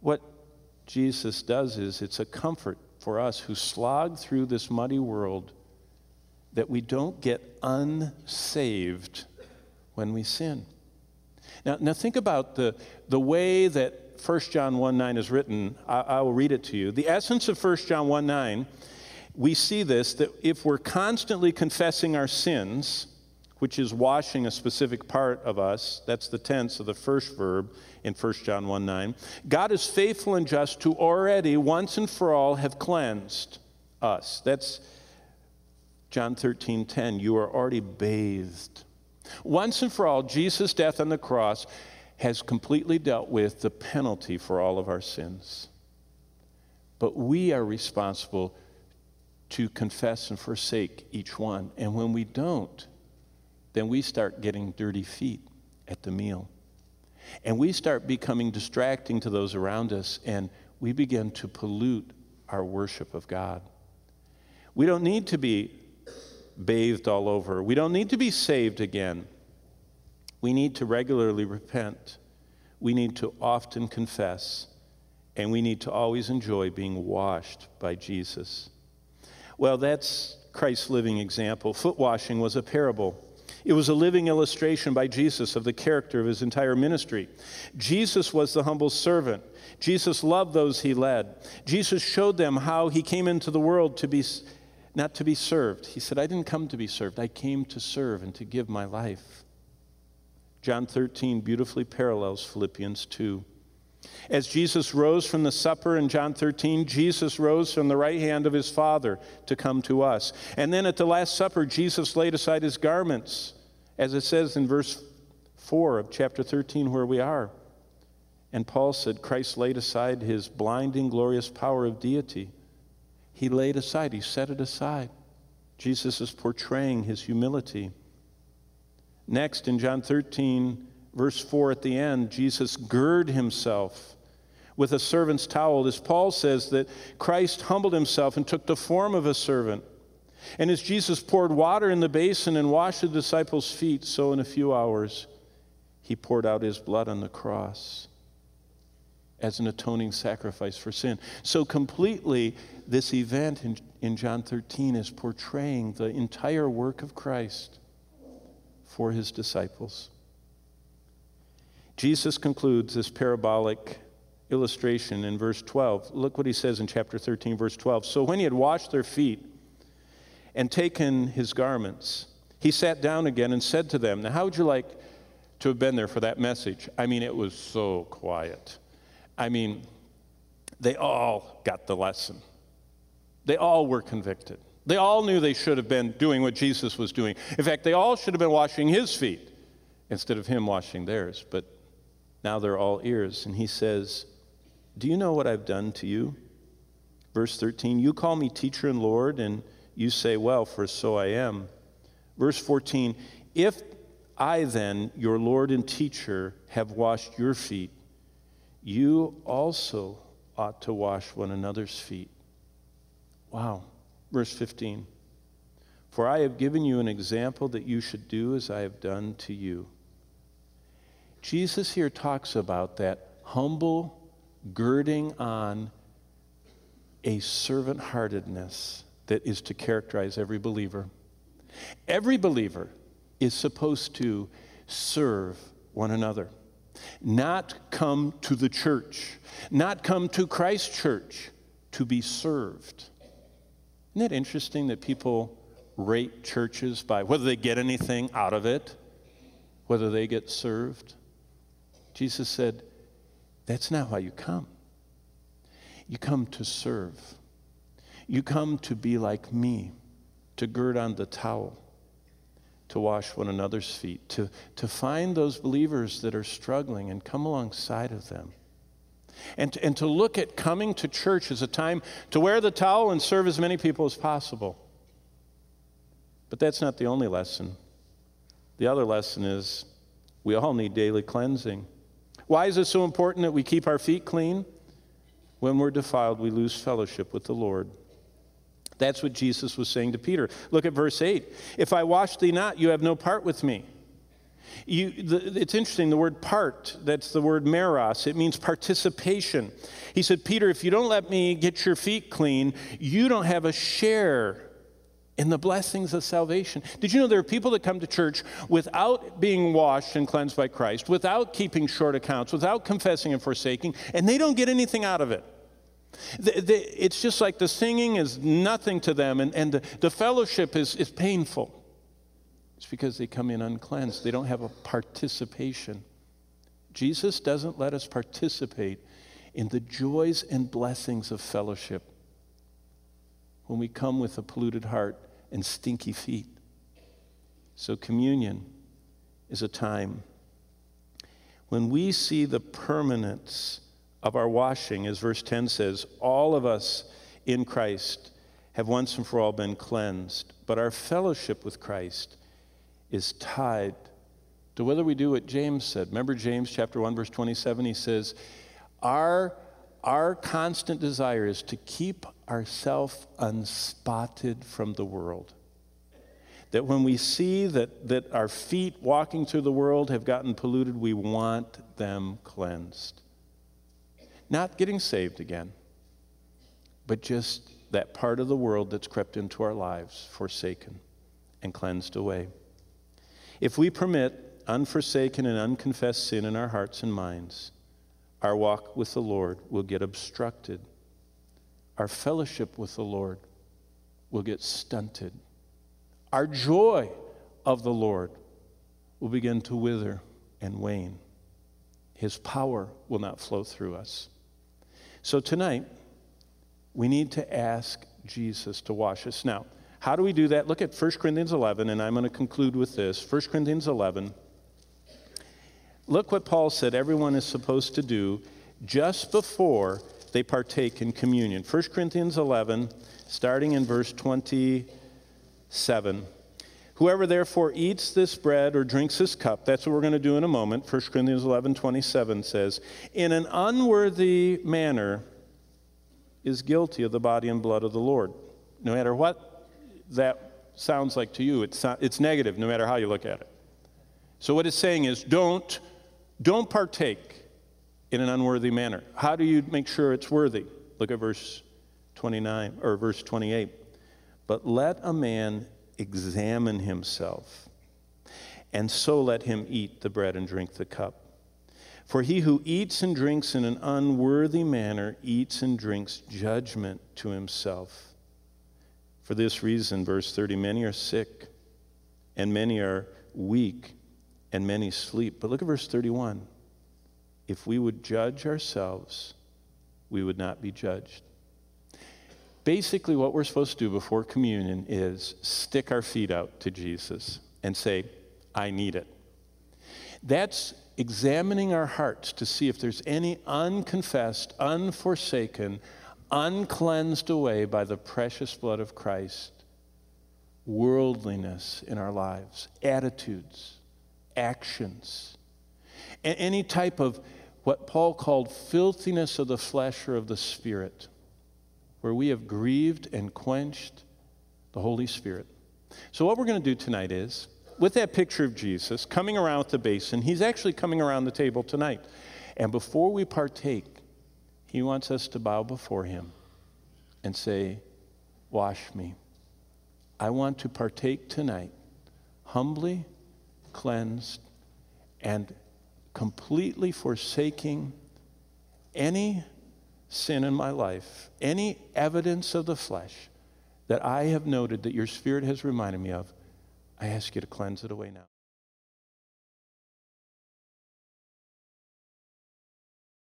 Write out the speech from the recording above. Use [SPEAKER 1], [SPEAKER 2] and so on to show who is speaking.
[SPEAKER 1] what Jesus does is it's a comfort for us who slog through this muddy world that we don't get unsaved when we sin. Now, now think about the, the way that 1 John 1 9 is written. I, I will read it to you. The essence of 1 John 1 9, we see this that if we're constantly confessing our sins, which is washing a specific part of us, that's the tense of the first verb in 1 John 1 9, God is faithful and just to already, once and for all, have cleansed us. That's John 13 10. You are already bathed once and for all, Jesus' death on the cross has completely dealt with the penalty for all of our sins. But we are responsible to confess and forsake each one. And when we don't, then we start getting dirty feet at the meal. And we start becoming distracting to those around us, and we begin to pollute our worship of God. We don't need to be bathed all over. We don't need to be saved again. We need to regularly repent. We need to often confess. And we need to always enjoy being washed by Jesus. Well, that's Christ's living example. Foot washing was a parable. It was a living illustration by Jesus of the character of his entire ministry. Jesus was the humble servant. Jesus loved those he led. Jesus showed them how he came into the world to be not to be served. He said, I didn't come to be served, I came to serve and to give my life. John 13 beautifully parallels Philippians 2. As Jesus rose from the supper in John 13, Jesus rose from the right hand of his Father to come to us. And then at the Last Supper, Jesus laid aside his garments, as it says in verse 4 of chapter 13, where we are. And Paul said, Christ laid aside his blinding, glorious power of deity he laid aside, he set it aside. Jesus is portraying his humility. Next, in John 13, verse 4 at the end, Jesus girded himself with a servant's towel. As Paul says, that Christ humbled himself and took the form of a servant. And as Jesus poured water in the basin and washed the disciples' feet, so in a few hours, he poured out his blood on the cross as an atoning sacrifice for sin. So, completely, this event in, in John 13 is portraying the entire work of Christ for his disciples. Jesus concludes this parabolic illustration in verse 12. Look what he says in chapter 13, verse 12. So, when he had washed their feet and taken his garments, he sat down again and said to them, Now, how would you like to have been there for that message? I mean, it was so quiet. I mean, they all got the lesson. They all were convicted. They all knew they should have been doing what Jesus was doing. In fact, they all should have been washing his feet instead of him washing theirs. But now they're all ears. And he says, Do you know what I've done to you? Verse 13, You call me teacher and Lord, and you say, Well, for so I am. Verse 14, If I then, your Lord and teacher, have washed your feet, you also ought to wash one another's feet. Wow. Verse 15 For I have given you an example that you should do as I have done to you. Jesus here talks about that humble girding on a servant heartedness that is to characterize every believer. Every believer is supposed to serve one another not come to the church, not come to Christ Church to be served. Isn't it interesting that people rate churches by whether they get anything out of it, whether they get served? Jesus said, That's not why you come. You come to serve. You come to be like me, to gird on the towel to wash one another's feet, to, to find those believers that are struggling and come alongside of them. And and to look at coming to church as a time to wear the towel and serve as many people as possible. But that's not the only lesson. The other lesson is we all need daily cleansing. Why is it so important that we keep our feet clean? When we're defiled, we lose fellowship with the Lord. That's what Jesus was saying to Peter. Look at verse 8. If I wash thee not, you have no part with me. You, the, it's interesting, the word part, that's the word meros, it means participation. He said, Peter, if you don't let me get your feet clean, you don't have a share in the blessings of salvation. Did you know there are people that come to church without being washed and cleansed by Christ, without keeping short accounts, without confessing and forsaking, and they don't get anything out of it? The, the, it's just like the singing is nothing to them, and, and the, the fellowship is, is painful. It's because they come in uncleansed. They don't have a participation. Jesus doesn't let us participate in the joys and blessings of fellowship when we come with a polluted heart and stinky feet. So, communion is a time when we see the permanence of our washing, as verse 10 says, all of us in Christ have once and for all been cleansed, but our fellowship with Christ is tied to whether we do what James said. Remember James chapter 1 verse 27 he says our our constant desire is to keep ourselves unspotted from the world. That when we see that, that our feet walking through the world have gotten polluted, we want them cleansed. Not getting saved again, but just that part of the world that's crept into our lives, forsaken and cleansed away. If we permit unforsaken and unconfessed sin in our hearts and minds, our walk with the Lord will get obstructed. Our fellowship with the Lord will get stunted. Our joy of the Lord will begin to wither and wane. His power will not flow through us. So tonight, we need to ask Jesus to wash us. Now, how do we do that? Look at 1 Corinthians 11, and I'm going to conclude with this. 1 Corinthians 11. Look what Paul said everyone is supposed to do just before they partake in communion. 1 Corinthians 11, starting in verse 27. Whoever therefore eats this bread or drinks this cup, that's what we're going to do in a moment. 1 Corinthians 11, 27 says, in an unworthy manner is guilty of the body and blood of the Lord. No matter what that sounds like to you. It's, not, it's negative no matter how you look at it. So what it's saying is don't, don't partake in an unworthy manner. How do you make sure it's worthy? Look at verse 29 or verse 28. But let a man examine himself, and so let him eat the bread and drink the cup. For he who eats and drinks in an unworthy manner eats and drinks judgment to himself. For this reason, verse 30 many are sick, and many are weak, and many sleep. But look at verse 31. If we would judge ourselves, we would not be judged. Basically, what we're supposed to do before communion is stick our feet out to Jesus and say, I need it. That's examining our hearts to see if there's any unconfessed, unforsaken, uncleansed away by the precious blood of Christ, worldliness in our lives, attitudes, actions, and any type of what Paul called filthiness of the flesh or of the spirit, where we have grieved and quenched the Holy Spirit. So, what we're going to do tonight is, with that picture of Jesus coming around with the basin, he's actually coming around the table tonight. And before we partake, he wants us to bow before Him and say, Wash me. I want to partake tonight, humbly cleansed and completely forsaking any sin in my life, any evidence of the flesh that I have noted that your Spirit has reminded me of. I ask you to cleanse it away now.